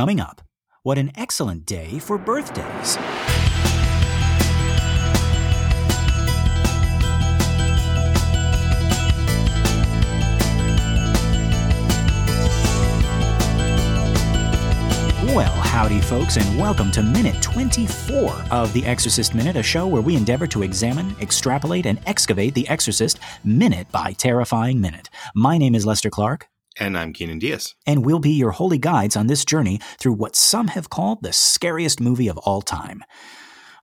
Coming up, what an excellent day for birthdays. Well, howdy, folks, and welcome to minute 24 of The Exorcist Minute, a show where we endeavor to examine, extrapolate, and excavate The Exorcist minute by terrifying minute. My name is Lester Clark. And I'm Keenan Diaz. And we'll be your holy guides on this journey through what some have called the scariest movie of all time.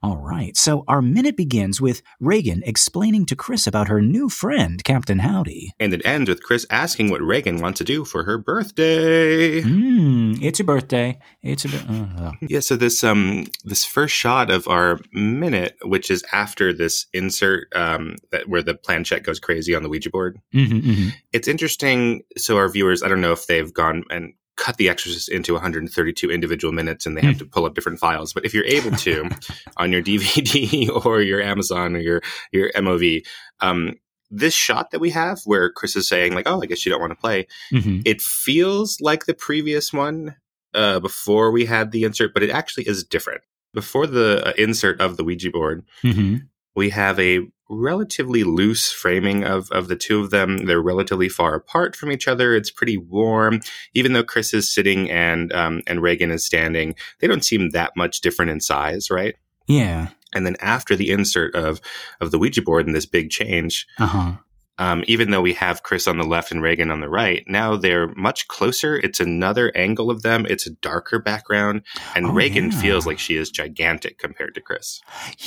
All right, so our minute begins with Regan explaining to Chris about her new friend, Captain Howdy. And it ends with Chris asking what Regan wants to do for her birthday. Mmm, it's a birthday. It's a. Uh, yeah, so this um this first shot of our minute, which is after this insert um that where the planchette goes crazy on the Ouija board. mm-hmm, mm-hmm. It's interesting. So our viewers, I don't know if they've gone and cut The Exorcist into 132 individual minutes and they have to pull up different files. But if you're able to, on your DVD or your Amazon or your your MOV, um, this shot that we have where Chris is saying like, "Oh, I guess you don't want to play," Mm-hmm. it feels like the previous one uh, before we had the insert, but it actually is different. Before the uh, insert of the Ouija board, Mm-hmm. We have a relatively loose framing of, of the two of them. They're relatively far apart from each other. It's pretty warm. Even though Chris is sitting and um, and Regan is standing, they don't seem that much different in size, right? Yeah. And then after the insert of of the Ouija board and this big change, Uh huh. Um, even though we have Chris on the left and Regan on the right, now they're much closer. It's another angle of them. It's a darker background, and Oh, Regan yeah. feels like she is gigantic compared to Chris.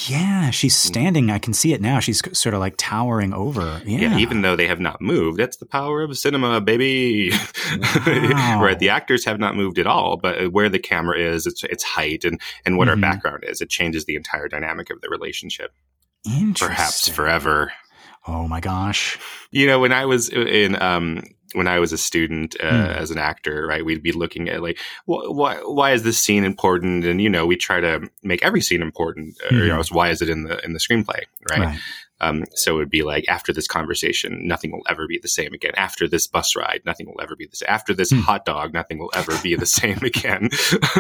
Yeah, she's standing. I can see it now. She's sort of like towering over. Yeah. Yeah. even though they have not moved, that's the power of cinema, baby. Wow. right, the actors have not moved at all, but where the camera is, its its height, and and what Mhm. our background is, it changes the entire dynamic of the relationship, Interesting. perhaps forever. Oh my gosh. You know, when I was in um when I was a student uh, Hmm. as an actor, right, we'd be looking at like, wh- why why is this scene important? And you know, we try to make every scene important. Or, you Mhm. know, why is it in the in the screenplay, right? Right. Um, so it would be like after this conversation, nothing will ever be the same again. After this bus ride, nothing will ever be the same. After this Hmm. hot dog, nothing will ever be the same again.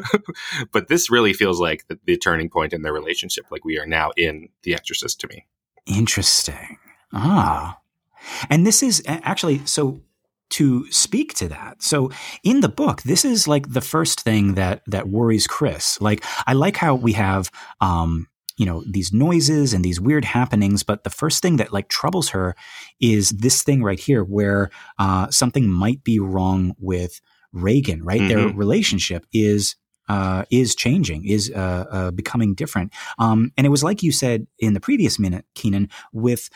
but this really feels like the, the turning point in their relationship. Like we are now in The Exorcist to me. Interesting. Ah. And this is actually so to speak to that. So in the book, this is like the first thing that that worries Chris. Like I like how we have um you know these noises and these weird happenings but the first thing that like troubles her is this thing right here where uh, something might be wrong with regan right their Mhm. relationship is uh, is changing is uh, uh, becoming different um, and it was like you said in the previous minute keenan with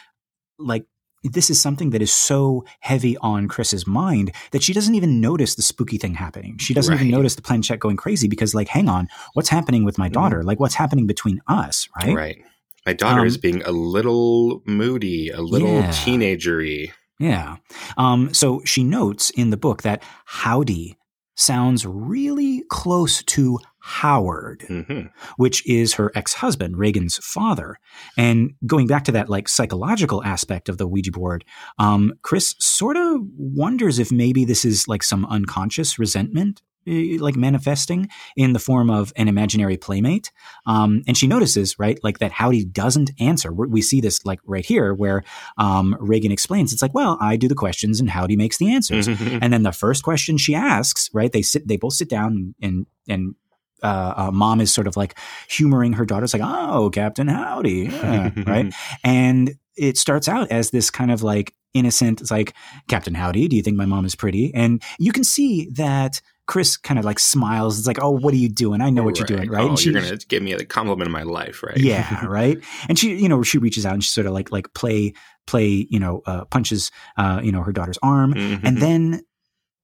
like this is something that is so heavy on Chris's mind that she doesn't even notice the spooky thing happening. She doesn't even notice the planchette going crazy because, like, hang on, what's happening with my Mhm. daughter? Like, what's happening between us, right? Right. My daughter Um, is being a little moody, a little Yeah. teenagery. Yeah. Um, so she notes in the book that Howdy sounds really close to Howard. hmm which is her ex-husband, Regan's father. And going back to that like psychological aspect of the Ouija board, um, Chris sort of wonders if maybe this is like some unconscious resentment. Eh, Like manifesting in the form of an imaginary playmate, um, and she notices, right, like that Howdy doesn't answer. we see this like right here, where um, Regan explains, "It's like, well, I do the questions, and Howdy makes the answers." And then the first question she asks, right? They sit, they both sit down and and uh, uh, mom is sort of like humoring her daughter. It's like, oh, Captain Howdy, yeah, right? And it starts out as this kind of like innocent. It's like, Captain Howdy, do you think my mom is pretty? And you can see that Chris kind of like smiles. It's like, oh, what are you doing? I know what you're doing, right? Oh, and she, you're gonna give me the compliment of my life, right? yeah, right. And she, you know, she reaches out and she sort of like like play play, you know, uh, punches, uh, you know, her daughter's arm, Mhm. and then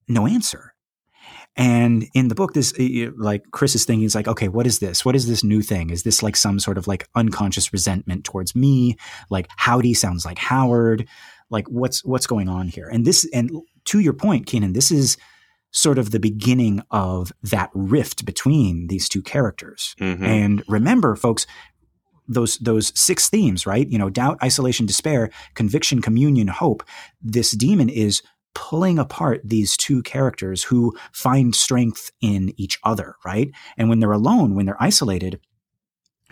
no answer. And in the book, this like Chris is thinking, it's like, okay, what is this? What is this new thing? Is this like some sort of like unconscious resentment towards me? Like Howdy sounds like Howard. Like what's what's going on here? And this, and to your point, Keenan, this is sort of the beginning of that rift between these two characters. Mhm. And remember, folks, those those six themes, right? You know, doubt, isolation, despair, conviction, communion, hope. This demon is pulling apart these two characters who find strength in each other, right? And when they're alone, when they're isolated,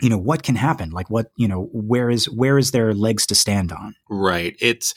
you know what can happen like what you know where is where is their legs to stand on right it's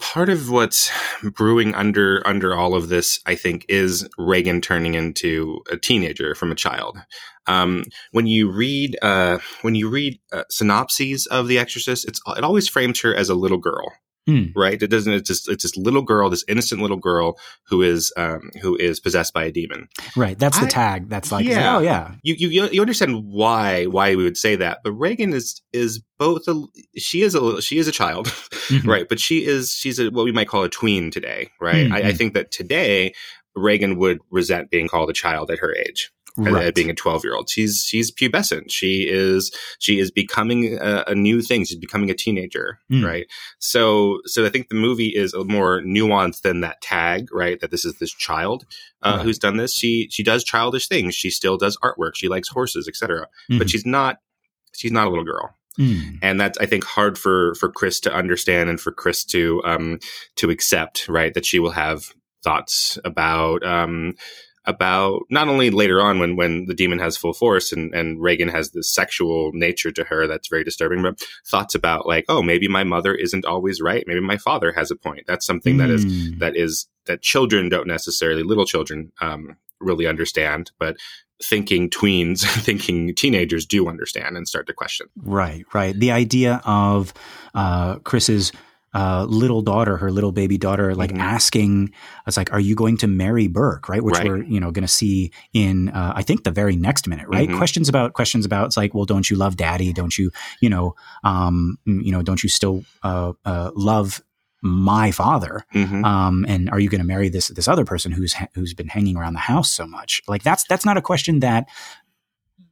part of what's brewing under under all of this i think is Regan turning into a teenager from a child. Um, when you read uh, when you read uh, synopses of the exorcist it's it always frames her as a little girl Mm. Right? It doesn't. It's just it's this little girl, this innocent little girl who is um, who is possessed by a demon. Right. That's the I, tag. That's like yeah. oh yeah. You, you you understand why why we would say that, but Regan is is both a she is a she is a child, mm-hmm. right? But she is she's a what we might call a tween today, right? Mm-hmm. I, I mm-hmm. think that today Regan would resent being called a child at her age right. at being a 12 year old. She's she's pubescent. She is she is becoming a, a new thing. She's becoming a teenager, mm. right? So so I think the movie is a more nuanced than that tag, right? That this is this child uh, right. who's done this. She she does childish things. She still does artwork. She likes horses, etc. Mm-hmm. But she's not she's not a little girl. Mm. And that's I think hard for for Chris to understand and for Chris to um to accept, right? That she will have thoughts about um about not only later on when when the demon has full force and and Regan has this sexual nature to her that's very disturbing, but thoughts about like oh maybe my mother isn't always right, maybe my father has a point. That's something mm. that is hmm. that is that children don't necessarily little children um, really understand, but thinking tweens, thinking teenagers do understand and start to question. Right, right. The idea of uh, Chris's uh, little daughter, her little baby daughter, like mm-hmm. asking, "It's like, are you going to marry Burke?" Right, which right. we're you know going to see in uh, I think the very next minute. Right, mm-hmm. questions about questions about it's like, well, don't you love Daddy? Don't you you know um, you know don't you still uh, uh love my father mm-hmm. um, and are you going to marry this this other person who's who's been hanging around the house so much like that's that's not a question that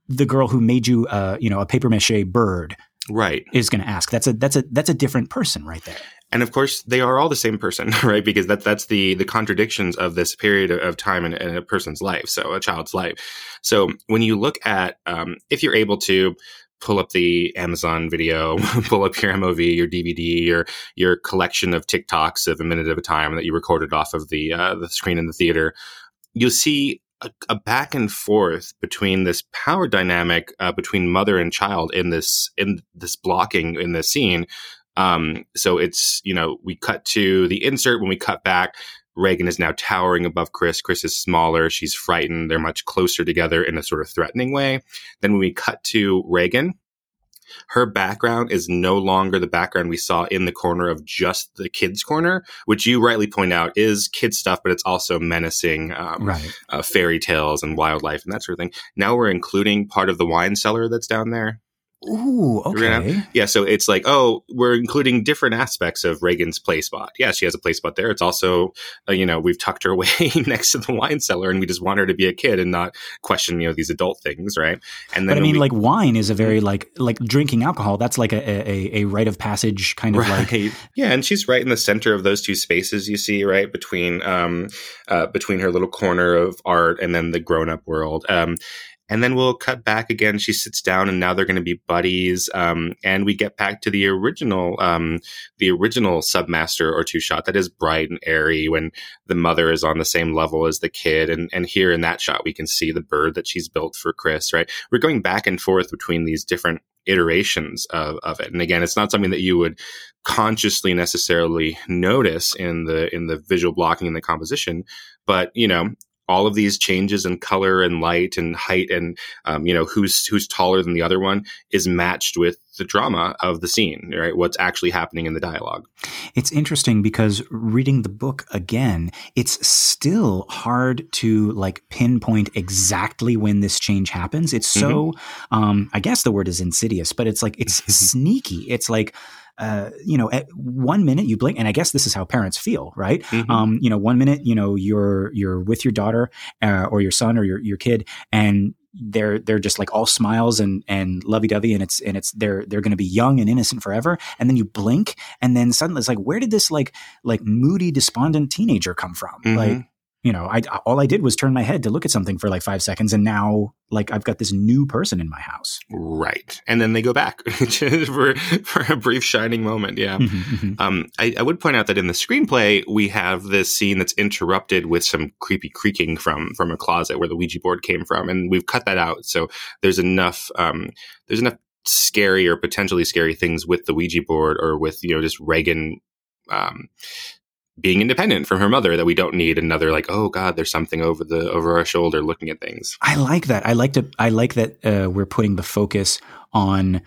the girl who made you uh, you know a paper mache bird right. is going to ask. That's a that's a that's a different person right there. And of course they are all the same person right? Because that that's the the contradictions of this period of time in, in a person's life so a child's life. So when you look at um, if you're able to pull up the Amazon video, pull up your MOV, your DVD, your your collection of TikToks of a minute at a time that you recorded off of the uh, the screen in the theater. You'll see a, a, back and forth between this power dynamic uh, between mother and child in this in this blocking in this scene. Um, so it's you know we cut to the insert when we cut back. Regan is now towering above Chris. Chris is smaller. She's frightened. They're much closer together in a sort of threatening way. Then when we cut to Regan, her background is no longer the background we saw in the corner of just the kids' corner, which you rightly point out is kid stuff, but it's also menacing um, right. uh, fairy tales and wildlife and that sort of thing. Now we're including part of the wine cellar that's down there. Ooh, okay. Yeah, so it's like, oh, we're including different aspects of Regan's play spot. Yeah, she has a play spot there. It's also, uh, you know, we've tucked her away next to the wine cellar, and we just want her to be a kid and not question, you know, these adult things, right? And then, but I mean, we, like wine is a very like like drinking alcohol. That's like a a, a rite of passage kind of right. like. Yeah, and she's right in the center of those two spaces you see, right between um uh, between her little corner of art and then the grown up world. Um, and then we'll cut back again. She sits down, and now they're going to be buddies. Um, and we get back to the original, um, the original submaster or two shot that is bright and airy when the mother is on the same level as the kid. And and here in that shot, we can see the bird that she's built for Chris. Right, we're going back and forth between these different iterations of, of it. And again, it's not something that you would consciously necessarily notice in the in the visual blocking and the composition, but you know, all of these changes in color and light and height and um, you know who's who's taller than the other one is matched with the drama of the scene right what's actually happening in the dialogue it's interesting because reading the book again it's still hard to like pinpoint exactly when this change happens it's so mm-hmm. um, i guess the word is insidious but it's like it's sneaky it's like uh, you know, at one minute you blink, and I guess this is how parents feel, right? Mm-hmm. Um, you know, one minute, you know, you're you're with your daughter uh, or your son or your your kid, and they're they're just like all smiles and and lovey dovey, and it's and it's they're they're going to be young and innocent forever, and then you blink, and then suddenly it's like, where did this like like moody, despondent teenager come from? Mm-hmm. Like you know, I all I did was turn my head to look at something for like five seconds, and now like I've got this new person in my house. Right, and then they go back for for a brief shining moment. Yeah. Mm-hmm, mm-hmm. Um, I, I, would point out that in the screenplay we have this scene that's interrupted with some creepy creaking from from a closet where the Ouija board came from, and we've cut that out. So there's enough um, there's enough scary or potentially scary things with the Ouija board or with you know just Regan um, being independent from her mother that we don't need another like oh god there's something over the over our shoulder looking at things. I like that. I like to i like that uh, we're putting the focus on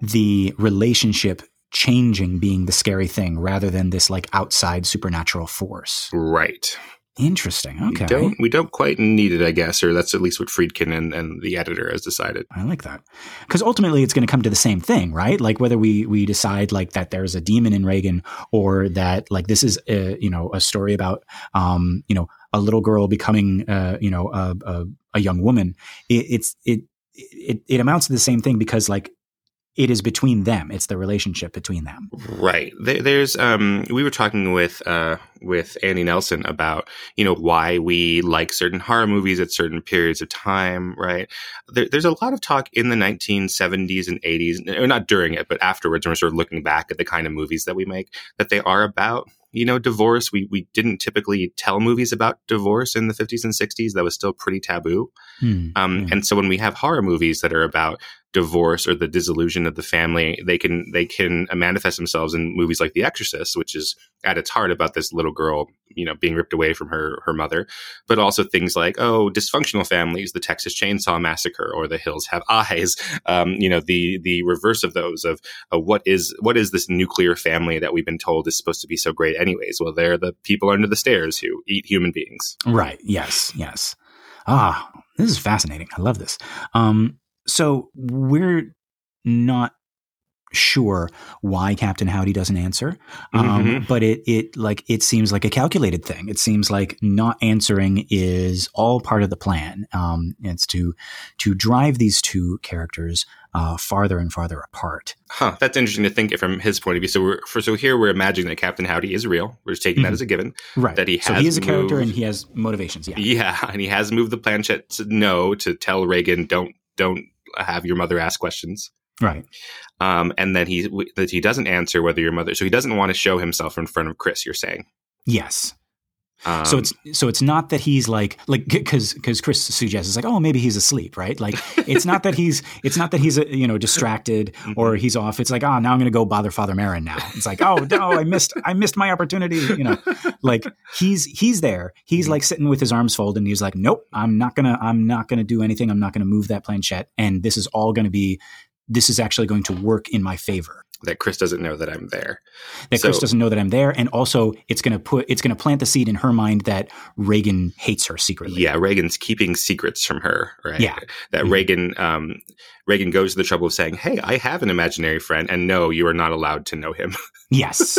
the relationship changing being the scary thing rather than this like outside supernatural force. Right Interesting. Okay. We don't, we don't quite need it, I guess, or that's at least what Friedkin and, and the editor has decided. I like that. Because ultimately it's going to come to the same thing, right? Like whether we, we decide like that there's a demon in Regan or that like this is, a, you know, a story about, um, you know, a little girl becoming, uh, you know, a, a, a young woman. It, it's, it, it, it amounts to the same thing because like it is between them. It's the relationship between them. Right. There's um we were talking with uh with Andy Nelson about, you know, why we like certain horror movies at certain periods of time, right? There, there's a lot of talk in the 1970s and 80s, or not during it, but afterwards when we're sort of looking back at the kind of movies that we make that they are about you know, divorce. We we didn't typically tell movies about divorce in the 50s and 60s. That was still pretty taboo. Hmm. Um, hmm. And so when we have horror movies that are about divorce or the dissolution of the family, they can they can manifest themselves in movies like The Exorcist, which is at its heart about this little girl, you know, being ripped away from her her mother, but also things like oh, dysfunctional families, the Texas Chainsaw Massacre, or The Hills Have Eyes. Um, you know, the the reverse of those of uh, what is what is this nuclear family that we've been told is supposed to be so great anyways? Well, they're the people under the stairs who eat human beings. Right. Yes. Yes. Ah, this is fascinating. I love this. Um, so we're not sure why Captain Howdy doesn't answer, um, mm-hmm. but it it like it seems like a calculated thing. It seems like not answering is all part of the plan. Um, it's to to drive these two characters uh, farther and farther apart. Huh. That's interesting to think from his point of view. So we're for, so here we're imagining that Captain Howdy is real. We're just taking mm-hmm. that as a given. Right. That he has so he is a moved, character and he has motivations. Yeah. Yeah, and he has moved the planchette to no to tell Regan don't don't have your mother ask questions. Right. Um, and then he that he doesn't answer whether your mother. So he doesn't want to show himself in front of Chris. You're saying. Yes. Um, so it's so it's not that he's like like because because Chris suggests it's like oh maybe he's asleep right? Like it's not that he's it's not that he's uh, you know distracted mm-hmm. or he's off. It's like oh now I'm gonna go bother Father Merrin now. It's like oh no I missed I missed my opportunity you know? Like he's he's there. He's mm-hmm. like sitting with his arms folded and he's like nope I'm not gonna I'm not gonna do anything. I'm not gonna move that planchette. And this is all gonna be this is actually going to work in my favor that Chris doesn't know that I'm there. That so, Chris doesn't know that I'm there, and also it's going to put it's going to plant the seed in her mind that Regan hates her secretly. Yeah, Regan's keeping secrets from her. Right. Yeah. That mm-hmm. Regan um, Regan goes to the trouble of saying, "Hey, I have an imaginary friend, and no, you are not allowed to know him." Yes.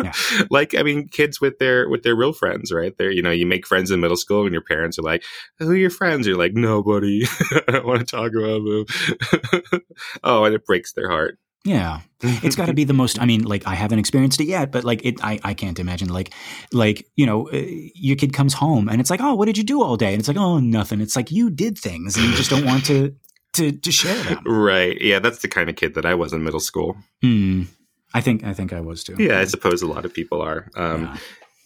Yeah. like I mean, kids with their with their real friends, right? They're you know you make friends in middle school, and your parents are like, "Who are your friends?" You're like, "Nobody. I don't want to talk about them." oh, and it breaks their heart. Yeah. It's got to be the most, I mean, like I haven't experienced it yet, but like it, I, I can't imagine like, like, you know, uh, your kid comes home and it's like, oh, what did you do all day? And it's like, oh, nothing. It's like you did things and you just don't want to, to, to share them. Right. Yeah. That's the kind of kid that I was in middle school. Hmm. I think, I think I was too. Yeah. I suppose a lot of people are. Um, yeah.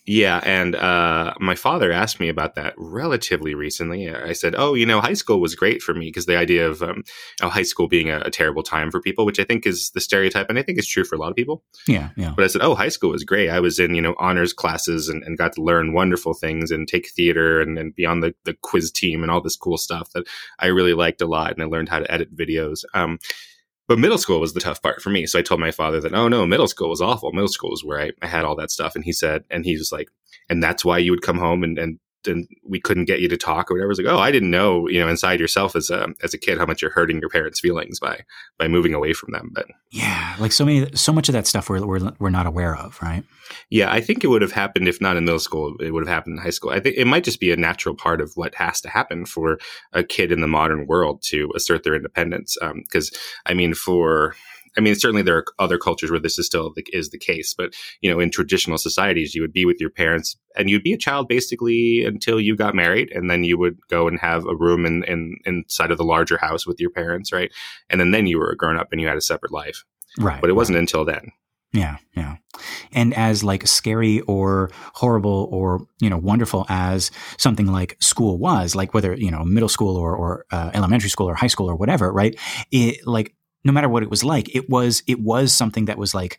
Yeah, and uh, my father asked me about that relatively recently. I said, "Oh, you know, high school was great for me because the idea of um, oh, high school being a, a, terrible time for people, which I think is the stereotype, and I think is true for a lot of people." Yeah, yeah. But I said, "Oh, high school was great. I was in you know honors classes and, and got to learn wonderful things and take theater and, and be on the the quiz team and all this cool stuff that I really liked a lot, and I learned how to edit videos." Um, but middle school was the tough part for me. So I told my father that, oh no, middle school was awful. Middle school was where I, I had all that stuff. And he said, and he was like, and that's why you would come home and, and and we couldn't get you to talk or whatever. It's like, oh, I didn't know, you know, inside yourself as a as a kid how much you're hurting your parents' feelings by by moving away from them. But yeah, like so many, so much of that stuff we're we're, we're not aware of, right? Yeah, I think it would have happened if not in middle school. It would have happened in high school. I think it might just be a natural part of what has to happen for a kid in the modern world to assert their independence. Because um, I mean, for I mean, certainly there are other cultures where this is still the, is the case, but you know, in traditional societies, you would be with your parents and you'd be a child basically until you got married, and then you would go and have a room in, in inside of the larger house with your parents, right? And then then you were a grown up and you had a separate life, right? But it wasn't right. until then. Yeah, yeah. And as like scary or horrible or, you know, wonderful as something like school was, like whether, you know, middle school or, or uh, elementary school or high school or whatever, right? It like, no matter what it was like, it was, it was something that was like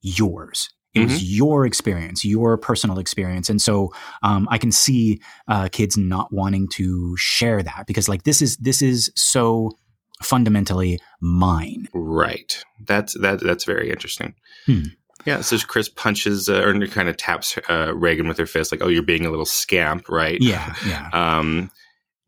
yours. It mm-hmm. was your experience, your personal experience. And so um, I can see uh, kids not wanting to share that because like this is, this is so fundamentally mine. Right. That's that. That's very interesting. Hmm. Yeah. So Chris punches uh, or kind of taps uh, Regan with her fist, like, "Oh, you're being a little scamp, right?" Yeah. Yeah. um,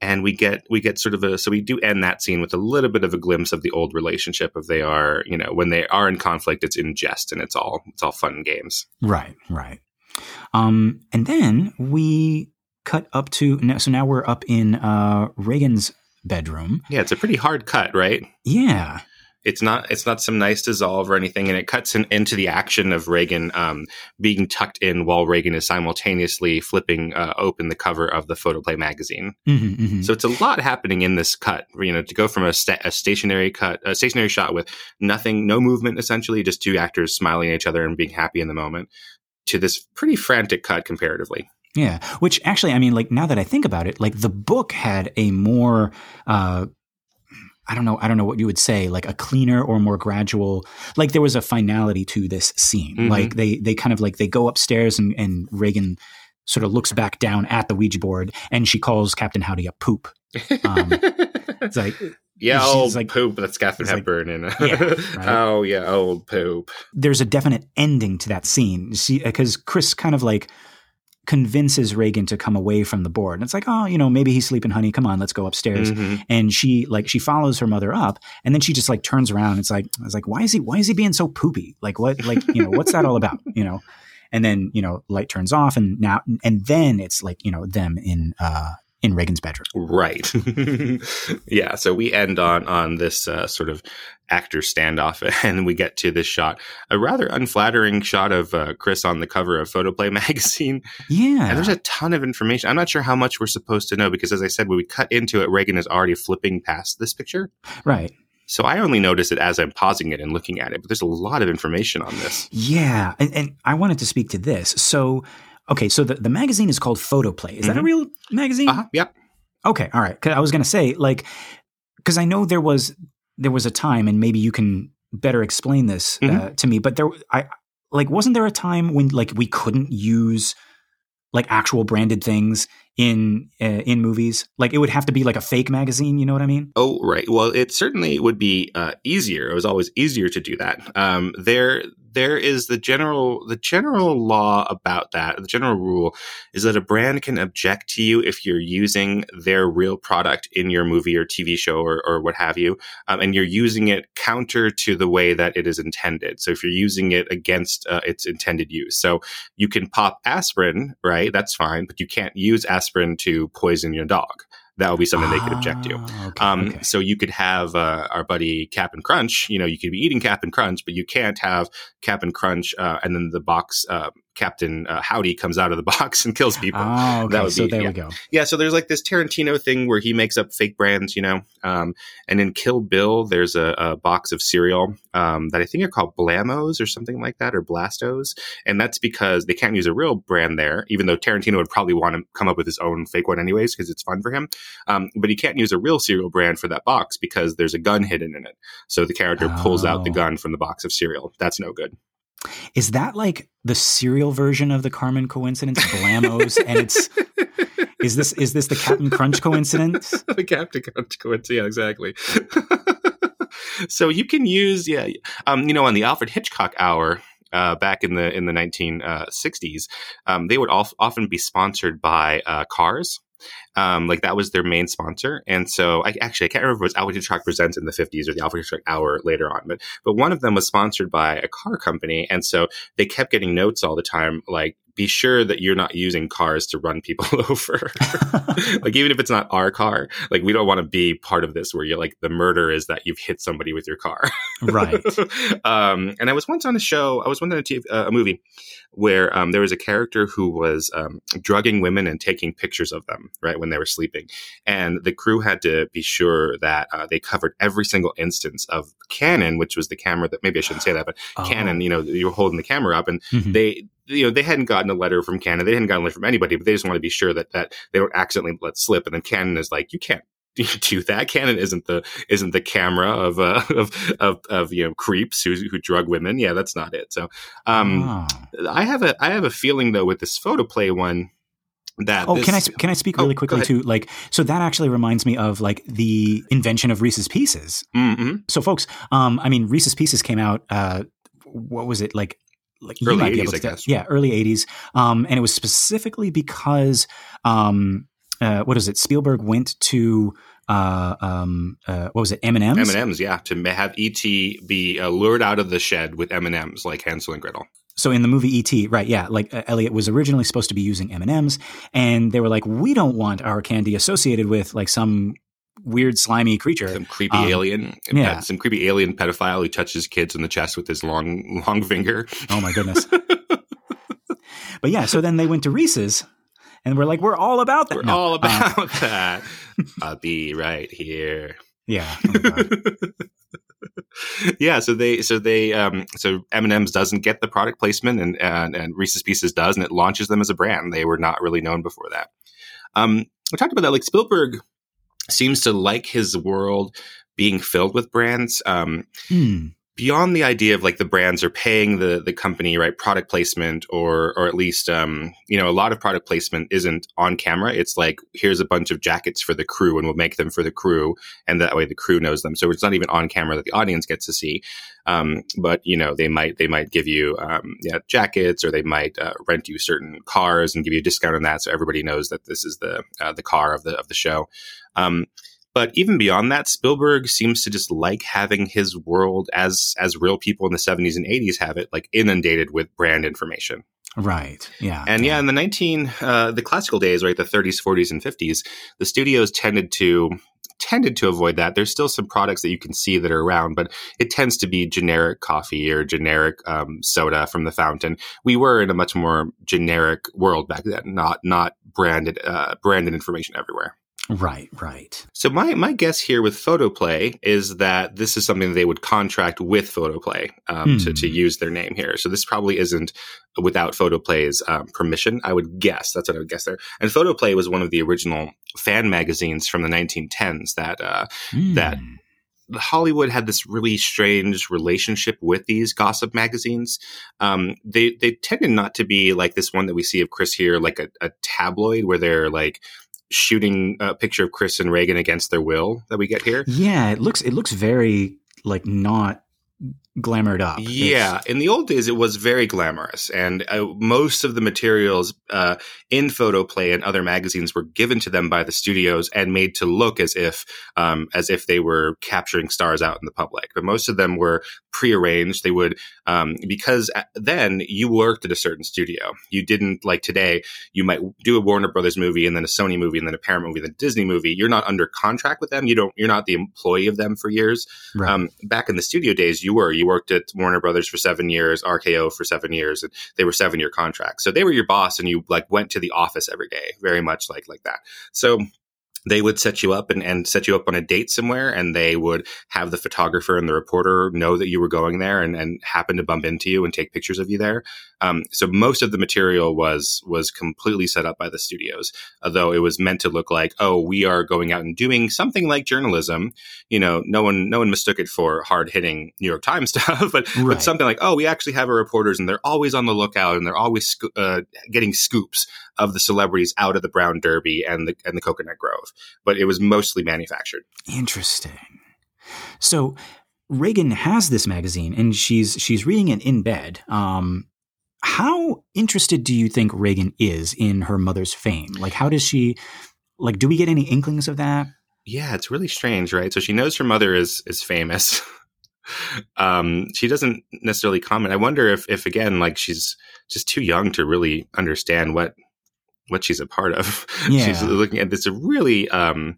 and we get we get sort of a so we do end that scene with a little bit of a glimpse of the old relationship of they are you know when they are in conflict it's in jest and it's all it's all fun games right right um and then we cut up to now so now we're up in uh regan's bedroom. Yeah, it's a pretty hard cut, right? Yeah. It's not it's not some nice dissolve or anything, and it cuts in, into the action of regan um, being tucked in while regan is simultaneously flipping uh, open the cover of the photoplay magazine. Mm-hmm, mm-hmm. So it's a lot happening in this cut. You know, to go from a, sta- a stationary cut, a stationary shot with nothing, no movement, essentially, just two actors smiling at each other and being happy in the moment, to this pretty frantic cut comparatively. Yeah, which actually, I mean, like now that I think about it, like the book had a more, uh, I don't know, I don't know what you would say, like a cleaner or more gradual. Like there was a finality to this scene. Mm-hmm. Like they they kind of like they go upstairs and and Regan sort of looks back down at the Ouija board and she calls Captain Howdy a poop. Um, it's like yeah, old like, poop. That's Katharine Hepburn. Like, and yeah, right? oh yeah, old poop. There's a definite ending to that scene. See, because Chris kind of like convinces Regan to come away from the board. And it's like, oh, you know, maybe he's sleeping, honey. Come on, let's go upstairs. Mm-hmm. And she like she follows her mother up, and then she just like turns around. it's like I was like, why is he why is he being so poopy? Like what like you know what's that all about? You know. And then you know light turns off, and now and then it's like you know them in uh in Regan's bedroom. Right. yeah. So we end on on this uh, sort of actor standoff, and we get to this shot, a rather unflattering shot of uh, Chris on the cover of Photoplay magazine. Yeah. And there's a ton of information. I'm not sure how much we're supposed to know because, as I said, when we cut into it, Regan is already flipping past this picture. Right. So I only notice it as I'm pausing it and looking at it, but there's a lot of information on this. Yeah. And, and I wanted to speak to this. So Okay, so the, the magazine is called Photoplay. Is mm-hmm. that a mm-hmm. real magazine? Uh-huh, yeah. Okay, all right. I was going to say like because I know there was there was a time, and maybe you can better explain this uh, mm-hmm. uh, to me. But there, I like wasn't there a time when like we couldn't use like actual branded things in uh, in movies like it would have to be like a fake magazine you know what i mean oh right well it certainly would be uh, easier it was always easier to do that um, there there is the general the general law about that. The general rule is that a brand can object to you if you're using their real product in your movie or TV show or, or what have you, um, and you're using it counter to the way that it is intended. So if you're using it against uh, its intended use, so you can pop aspirin, right? That's fine, but you can't use aspirin to poison your dog that would be something they could object to. Ah, okay, um, okay. So you could have uh, our buddy Cap'n Crunch. You know, you could be eating Cap'n Crunch, but you can't have Cap'n Crunch uh, and then the box uh, Captain uh, Howdy comes out of the box and kills people. Oh, okay. That would so be, there yeah. we go. Yeah, so there's like this Tarantino thing where he makes up fake brands, you know. Um, and in Kill Bill, there's a, a box of cereal um, that I think are called Blamos or something like that, or Blastos. And that's because they can't use a real brand there, even though Tarantino would probably want to come up with his own fake one anyways because it's fun for him. Um, but he can't use a real cereal brand for that box because there's a gun hidden in it. So the character oh. pulls out the oh. gun from the box of cereal. That's no good. Is that like the cereal version of the Carmen coincidence, Blamos? and it's is this is this the Captain Crunch coincidence? the Captain Crunch coincidence, yeah, exactly. so you can use, yeah, um, you know, on the Alfred Hitchcock Hour. Uh, back in the in the 1960s, uh, um, they would often be sponsored by uh, cars, Um, like that was their main sponsor. And so I actually I can't remember if it was Alfred Hitchcock Presents in the 50s or the Alfred Hitchcock Hour later on, but but one of them was sponsored by a car company, and so they kept getting notes all the time like be sure that you're not using cars to run people over. like even if it's not our car, like we don't want to be part of this where you're like the murder is that you've hit somebody with your car. right. Um, and I was once on a show, I was once on a, TV, uh, a movie where um, there was a character who was um, drugging women and taking pictures of them right when they were sleeping, and the crew had to be sure that uh, they covered every single instance of Canon, which was the camera that maybe I shouldn't say that, but oh. Canon, you know, you're holding the camera up, and mm-hmm. they you know they hadn't gotten a letter from Canon, they hadn't gotten a letter from anybody, but they just want to be sure that that they don't accidentally let slip. And then Canon is like, you can't do that. Canon isn't the isn't the camera of uh, of, of, of you know creeps who who drug women. Yeah, that's not it. So um, oh. I have a I have a feeling though with this photoplay one that oh this, can i can i speak really oh, quickly too like so that actually reminds me of like the invention of reese's pieces mm-hmm. so folks um i mean reese's pieces came out uh what was it like like early 80s, I guess. Yeah, early 80s. Um, and it was specifically because, um, uh, what is it? Spielberg went to, uh, um, uh, what was it? M and M's. M and M's, yeah, to have ET be uh, lured out of the shed with M and M's, like Hansel and Gretel. So in the movie E.T., right? Yeah, like uh, Elliott was originally supposed to be using M and M's, and they were like, "We don't want our candy associated with like some weird slimy creature. Some creepy um, alien yeah. some creepy alien pedophile who touches kids in the chest with his long long finger. Oh my goodness. But yeah so then they went to reese's and we're like we're all about that. We're no, all about uh, that. I'll be right here. Yeah. Oh yeah so they so they um so m&ms doesn't get the product placement and, and and reese's pieces does and it launches them as a brand. They were not really known before that. Um we talked about that like spielberg seems to like his world being filled with brands. Um, mm. Beyond the idea of like the brands are paying the the company right product placement or or at least um, you know a lot of product placement isn't on camera. It's like here's a bunch of jackets for the crew and we'll make them for the crew and that way the crew knows them. So it's not even on camera that the audience gets to see. Um, but you know they might they might give you um, yeah, jackets or they might uh, rent you certain cars and give you a discount on that so everybody knows that this is the uh, the car of the of the show. But even beyond that, Spielberg seems to just like having his world as as real people in the 70s and 80s have it, like inundated with brand information. Right. Yeah. And yeah, in the 19 uh, the classical days, right, the 30s, 40s and 50s, the studios tended to tended to avoid that. There's still some products that you can see that are around, but it tends to be generic coffee or generic um, soda from the fountain. We were in a much more generic world back then, not not branded uh, branded information everywhere. Right, right. So my my guess here with Photoplay is that this is something they would contract with Photoplay um, to to hmm. use their name here. So this probably isn't without Photoplay's um, permission. I would guess that's what I would guess there. And Photoplay was one of the original fan magazines from the 1910s that uh, mm. that Hollywood had this really strange relationship with these gossip magazines. Um, they they tended not to be like this one that we see of Chris here, like a, a tabloid where they're like shooting a picture of Chris and Regan against their will that we get here. Yeah, it looks it looks very like not glamored up. Yeah, it's- in the old days, it was very glamorous, and uh, most of the materials uh, in Photoplay and other magazines were given to them by the studios and made to look as if um, as if they were capturing stars out in the public. But most of them were prearranged. They would um, because then you worked at a certain studio. You didn't like today. You might do a Warner Brothers movie and then a Sony movie and then a Paramount movie, then a Disney movie. You're not under contract with them. You don't. You're not the employee of them for years. Right. Um, back in the studio days, you were. You you worked at Warner Brothers for seven years, RKO for seven years, and they were seven year contracts. So they were your boss, and you like went to the office every day, very much like like that. So they would set you up and, and set you up on a date somewhere and they would have the photographer and the reporter know that you were going there and, and happen to bump into you and take pictures of you there. Um, so most of the material was was completely set up by the studios, although it was meant to look like, oh, we are going out and doing something like journalism. You know, no one no one mistook it for hard hitting New York Times stuff, but, right. but something like, oh, we actually have our reporters and they're always on the lookout and they're always uh, getting scoops of the celebrities out of the Brown Derby and the and the Coconut Grove. But it was mostly manufactured. Interesting. So Regan has this magazine and she's she's reading it in bed. Um, how interested do you think Regan is in her mother's fame? Like, how does she? like, do we get any inklings of that? Yeah, it's really strange, right? So she knows her mother is is famous. um, she doesn't necessarily comment. I wonder if if again, like she's just too young to really understand what what she's a part of. Yeah. she's looking at this really um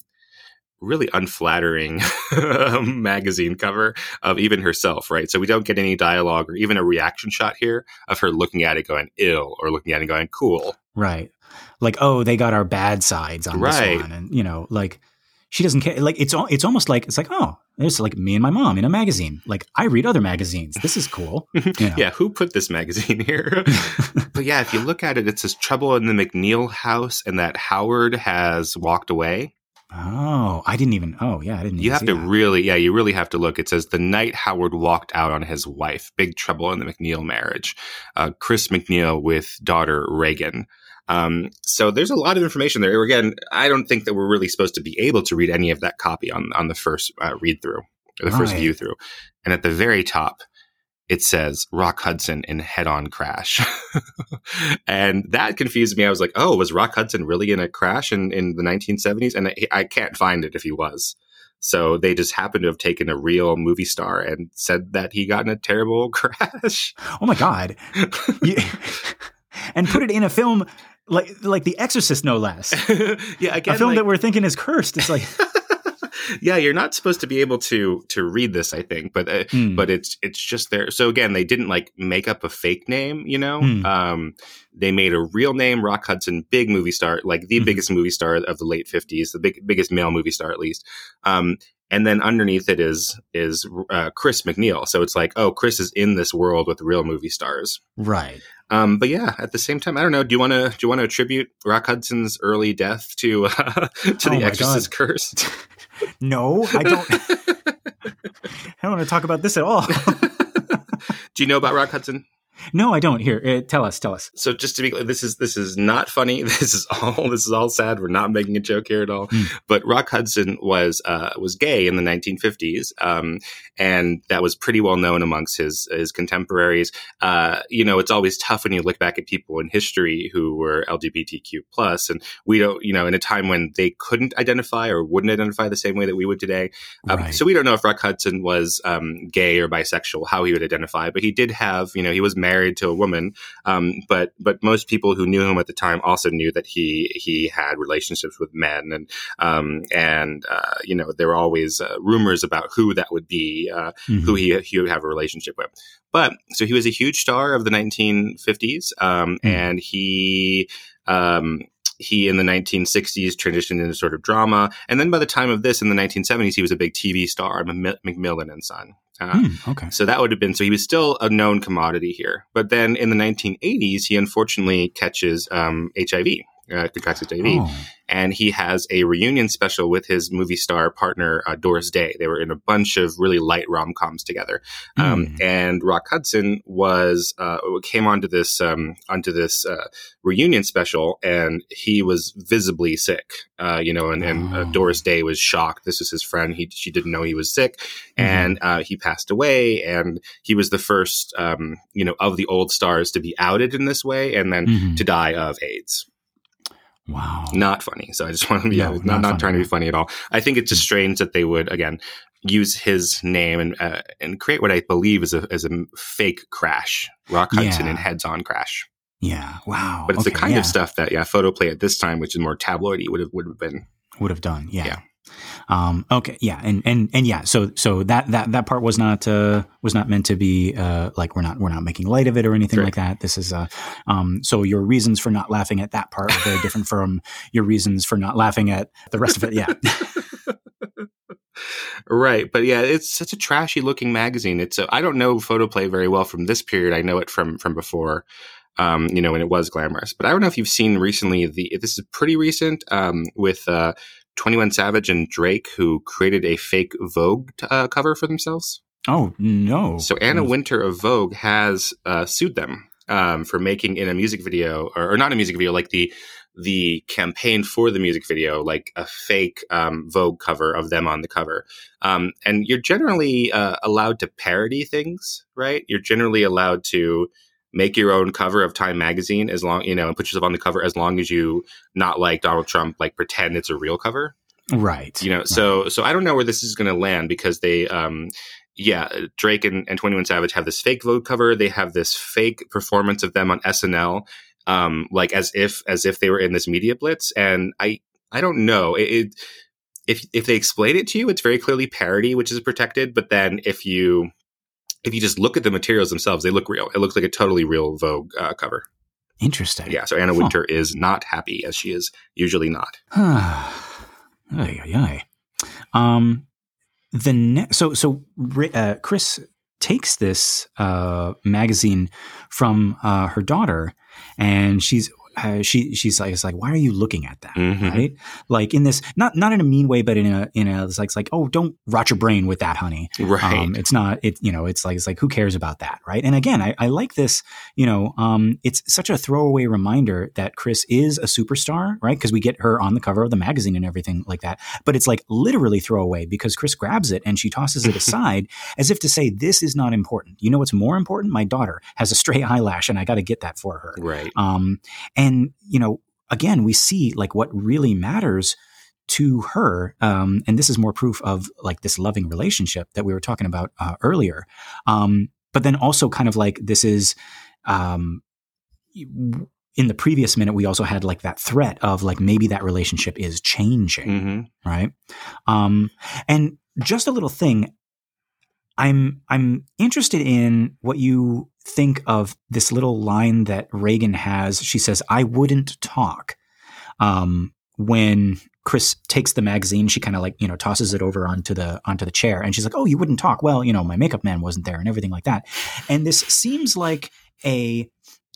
really unflattering magazine cover of even herself, right? So we don't get any dialogue or even a reaction shot here of her looking at it going ill or looking at it going cool. Right. Like, oh, they got our bad sides on Right. this one. And, you know, like she doesn't care. Like, it's, it's almost like, it's like, oh, it's like me and my mom in a magazine. Like, I read other magazines. This is cool. You know? Yeah, who put this magazine here? but yeah, if you look at it, it says trouble in the MacNeil house and that Howard has walked away. Oh, I didn't even, oh, yeah, I didn't You have to that. really, yeah, you really have to look. It says the night Howard walked out on his wife, big trouble in the MacNeil marriage. Uh, Chris MacNeil with daughter Regan. Um, so there's a lot of information there. Again, I don't think that we're really supposed to be able to read any of that copy on on the first uh, read through, or the first view through. And at the very top, it says Rock Hudson in head on crash. and that confused me. I was like, oh, was Rock Hudson really in a crash in, in the 1970s? And I, I can't find it if he was. So they just happened to have taken a real movie star and said that he got in a terrible crash. Oh my God. You- and put it in a film like, like The Exorcist, no less. yeah, again, a film like- that we're thinking is cursed. It's like, yeah, you're not supposed to be able to to read this, I think, but uh, hmm. but it's it's just there. So again, they didn't like make up a fake name, you know. Hmm. Um, they made a real name, Rock Hudson, big movie star, like the Mhm. biggest movie star of the late '50s, the big biggest male movie star at least. Um, and then underneath it is is uh, Chris MacNeil. So it's like, oh, Chris is in this world with real movie stars. right. Um, but yeah, at the same time, I don't know. Do you want to do you want to attribute Rock Hudson's early death to uh, to Oh the Exorcist curse? No, I don't, I don't want to talk about this at all. Do you know about Rock Hudson? No, I don't. Here, uh, tell us, tell us. So just to be clear, this is this is not funny. This is all this is all sad. We're not making a joke here at all. Hmm. But Rock Hudson was uh, was gay in the 1950s, um, and that was pretty well known amongst his his contemporaries. Uh, you know, it's always tough when you look back at people in history who were LGBTQ plus, and we don't, you know, in a time when they couldn't identify or wouldn't identify the same way that we would today. Um, Right. So we don't know if Rock Hudson was um, gay or bisexual, how he would identify, but he did have, you know, he was married to a woman. Um, but but most people who knew him at the time also knew that he he had relationships with men, and um, and uh, you know there were always uh, rumors about who that would be, uh, Mhm. who he he would have a relationship with. But so he was a huge star of the 1950s, um, Hmm. and he. Um, he in the 1960s transitioned into sort of drama, and then by the time of this in the 1970s, he was a big TV star, McMillan and Son. Uh, Hmm, okay. so that would have been so he was still a known commodity here. But then in the 1980s, he unfortunately catches um, HIV, uh, contracts HIV, Oh, and he has a reunion special with his movie star partner uh, Doris Day. They were in a bunch of really light rom coms together, um, Hmm. and Rock Hudson was uh, came onto this um, onto this uh, reunion special, and he was visibly sick. Uh, you know, and, and uh, Oh. Doris Day was shocked. This was his friend. He she didn't know he was sick, Mhm. and uh, he passed away. And he was the first, um, you know, of the old stars to be outed in this way, and then Mhm. to die of AIDS. Wow. Not funny. So I just want to be No, not, not not, trying to be funny at all. I think it's just strange that they would again use his name and uh, and create what I believe is a as a fake crash, Rock Hudson Yeah. and heads on crash. Yeah. Wow. But it's the kind yeah. of stuff that yeah, photoplay at this time, which is more tabloidy, would have would have been. would have done. Yeah. Yeah. Um, okay. Yeah. And, and, and yeah. So, so that, that, that part was not, uh, was not meant to be, uh, like we're not, we're not making light of it or anything Right. like that. This is, uh, um, so your reasons for not laughing at that part are very different from your reasons for not laughing at the rest of it. Yeah. Right, but yeah, it's such a trashy looking magazine. It's I don't know photoplay very well from this period. I know it from from before, um, you know, when it was glamorous. But I don't know if you've seen recently the this is pretty recent um, with uh, Twenty One Savage and Drake, who created a fake Vogue uh, cover for themselves. oh, no. So Anna Wintour of Vogue has uh, sued them um, for making in a music video, or, or not a music video, like the the campaign for the music video, like a fake um, Vogue cover of them on the cover. Um, and you're generally uh, allowed to parody things, right? You're generally allowed to make your own cover of Time magazine as long you know and put yourself on the cover as long as you not like Donald Trump like pretend it's a real cover. Right. You know, so so I don't know where this is going to land because they um yeah, Drake and, and 21 Savage have this fake Vogue cover. They have this fake performance of them on SNL, um, like as if as if they were in this media blitz. And I I don't know. It, it, if if they explain it to you, it's very clearly parody, which is protected. But then if you if you just look at the materials themselves, they look real. It looks like a totally real Vogue uh, cover. Interesting. Yeah. So Anna huh. Wintour is not happy, as she is usually not. ay, ay, ay. Um, the ne- so so uh, Chris takes this uh, magazine from uh, her daughter, and she's uh, she she's like, it's like, why are you looking at that? Mm-hmm. Right? Like in this, not not in a mean way, but in a in a it's like, it's like oh, don't rot your brain with that, honey. Right. Um, it's not it. You know, it's like it's like who cares about that, right? And again, I, I like this. You know, um, it's such a throwaway reminder that Chris is a superstar, right? Because we get her on the cover of the magazine and everything like that. But it's like literally throwaway because Chris grabs it and she tosses it aside as if to say, this is not important. You know what's more important? My daughter has a stray eyelash, and I got to get that for her. Right. Um, and and you know again we see like what really matters to her um, and this is more proof of like this loving relationship that we were talking about uh, earlier. Um, but then also kind of like this is um, in the previous minute we also had like that threat of like maybe that relationship is changing mm-hmm. right? Um, and just a little thing. I'm i'm interested in what you think of this little line that Regan has. She says, I wouldn't talk. Um, when Chris takes the magazine, she kind of like, you know, tosses it over onto the onto the chair and she's like, Oh, you wouldn't talk. Well, you know, my makeup man wasn't there and everything like that. And this seems like a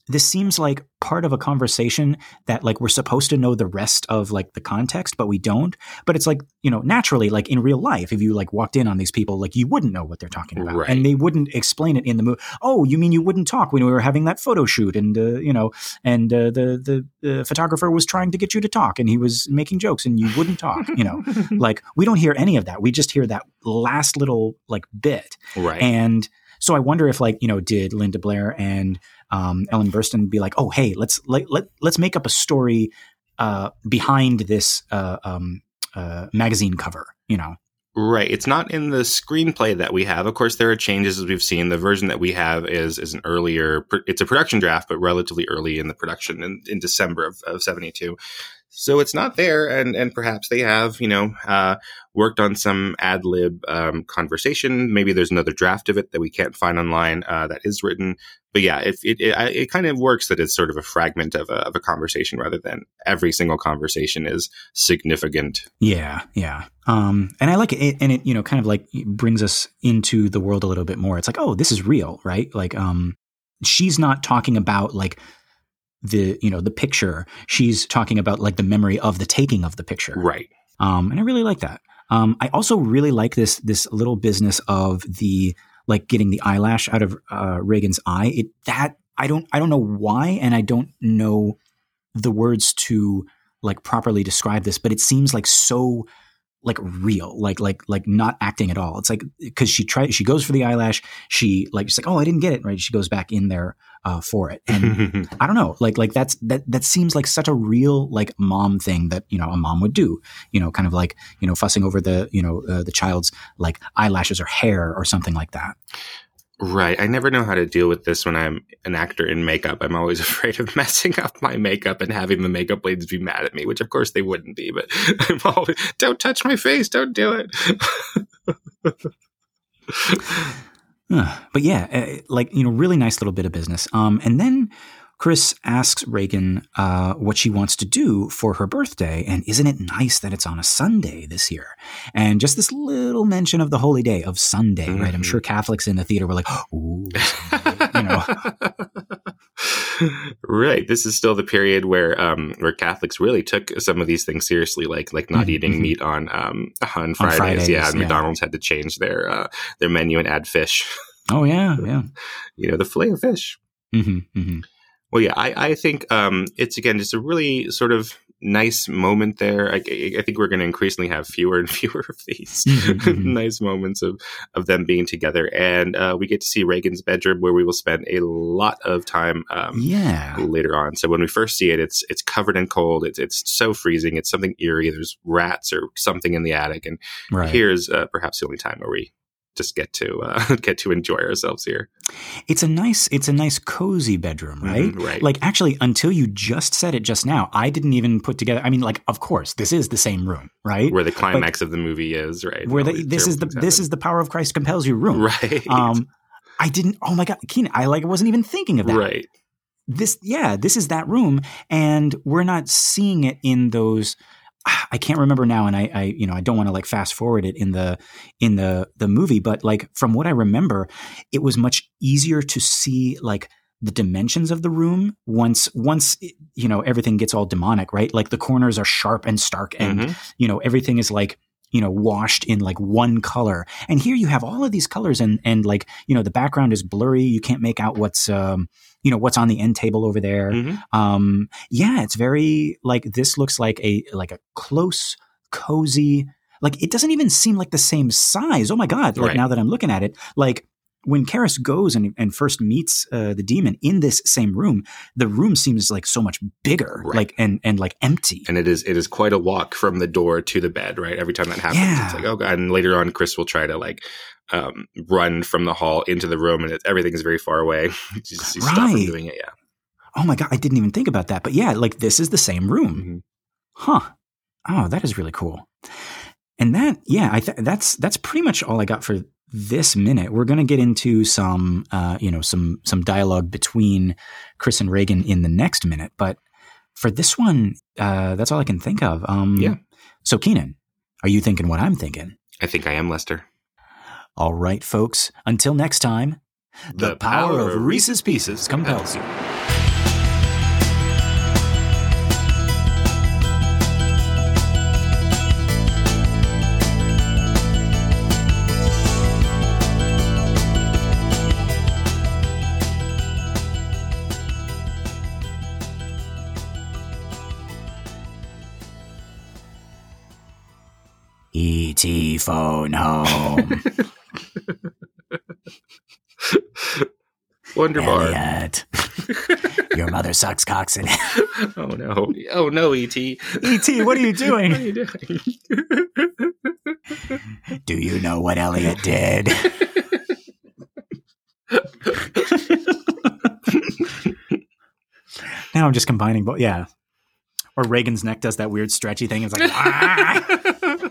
this seems like part of a conversation that like we're supposed to know the rest of like the context but we don't. But it's like you know naturally like in real life if you like walked in on these people like you wouldn't know what they're talking about. Right. and they wouldn't explain it in the movie oh you mean you wouldn't talk when we were having that photo shoot and uh, you know and uh, the the photographer was trying to get you to talk and he was making jokes and you wouldn't talk you know? Like we don't hear any of that. We just hear that last little like bit. Right. And so I wonder if like you know did Linda Blair and um, Ellen Burstyn be like, oh hey, let's let, let let's make up a story uh, behind this uh, um, uh, magazine cover, you know. Right. It's not in the screenplay that we have. Of course, there are changes as we've seen. The version that we have is is an earlier. It's a production draft, but relatively early in the production in, in December of, of seventy two. So it's not there, and and perhaps they have you know uh, worked on some ad lib um, conversation. Maybe there's another draft of it that we can't find online uh, that is written. But yeah, it, it, it, it, kind of works that it's sort of a fragment of a, of a conversation rather than every single conversation is significant. Yeah, yeah. Um, and I like it, and it you know kind of like brings us into the world a little bit more. It's like, oh, this is real, right? Like, um, she's not talking about like the you know the picture. She's talking about like the memory of the taking of the picture. Right. Um and i really like that. Um i also really like this this little business of the like getting the eyelash out of uh, regan's eye. It that i don't i don't know why and i don't know the words to like properly describe this but it seems like so like real, like like like not acting at all. It's like because she tries, she goes for the eyelash. She like she's like, oh, I didn't get it right. She goes back in there uh, for it, and I don't know, like like that's that that seems like such a real like mom thing that you know a mom would do. You know, kind of like you know fussing over the you know uh, the child's like eyelashes or hair or something like that. Right. I never know how to deal with this when I'm an actor in makeup. I'm always afraid of messing up my makeup and having the makeup ladies be mad at me, which of course they wouldn't be, but I'm always, don't touch my face. Don't do it. but yeah, uh, like, you know, really nice little bit of business. Um, and then Chris asks Regan uh, what she wants to do for her birthday, and isn't it nice that it's on a Sunday this year? And just this little mention of the holy day of Sunday, mm-hmm. right? I'm sure mm-hmm. Catholics in the theater were like, "Ooh," you know. right. This is still the period where um, where Catholics really took some of these things seriously, like like not mm-hmm. eating mm-hmm. meat on um, on Fridays. On Fridays yeah, and yeah. McDonald's had to change their uh, their menu and add fish. Oh yeah, yeah. you know the fillet of fish. Mm-hmm, mm-hmm. Well, yeah, I, I think um, it's again just a really sort of nice moment there. I, I think we're going to increasingly have fewer and fewer of these nice moments of of them being together, and uh, we get to see Regan's bedroom where we will spend a lot of time. Um, yeah. Later on, so when we first see it, it's it's covered in cold. It's it's so freezing. It's something eerie. There's rats or something in the attic, and Right. here's uh, perhaps the only time where we just get to uh, get to enjoy ourselves here. It's a nice it's a nice cozy bedroom, right? Mhm, right. Like actually until you just said it just now, I didn't even put together I mean like of course, this is the same room, right? Where the climax of the movie is, right? Where the, this is the things this is the power of Christ compels you room. right. Um I didn't oh my god, Keenan, I like wasn't even thinking of that. right. This yeah, this is that room and we're not seeing it in those I can't remember now, and I, I, you know, I don't want to like fast forward it in the in the the movie, but like from what I remember, it was much easier to see like the dimensions of the room once once you know everything gets all demonic, right? Like the corners are sharp and stark, and Mhm. you know everything is like you know washed in like one color. And here you have all of these colors, and and like you know the background is blurry. You can't make out what's um you know what's on the end table over there Mhm. um yeah it's very like this looks like a like a close cozy like it doesn't even seem like the same size oh my god like Right. now that i'm looking at it like when Karras goes and, and first meets uh, the demon in this same room, the room seems like so much bigger, Right. like and and like empty. And it is it is quite a walk from the door to the bed, right? Every time that happens, Yeah. it's like oh god. And later on, Chris will try to like um, run from the hall into the room, and it, everything is very far away. you just you stop from Right. doing it, yeah. oh my god, I didn't even think about that. But yeah, like this is the same room. Mhm. Huh. Oh, that is really cool. And that, yeah, I th- that's that's pretty much all I got for this minute. We're going to get into some, uh, you know, some some dialogue between Chris and Regan in the next minute. But for this one, uh, that's all I can think of. Um, Yeah. So, Keenan, are you thinking what I'm thinking? I think I am Lester. All right, folks. Until next time, the, power, of Reese's Pieces compels you. E.T. Phone home. Wonder Bar. Elliott. Your mother sucks cocks in oh no! Oh no! Et. E.T., what are you What are doing? you doing? Do you know what Elliott did? now I'm just combining both. Yeah. Or Regan's neck does that weird stretchy thing. It's like, "Ah."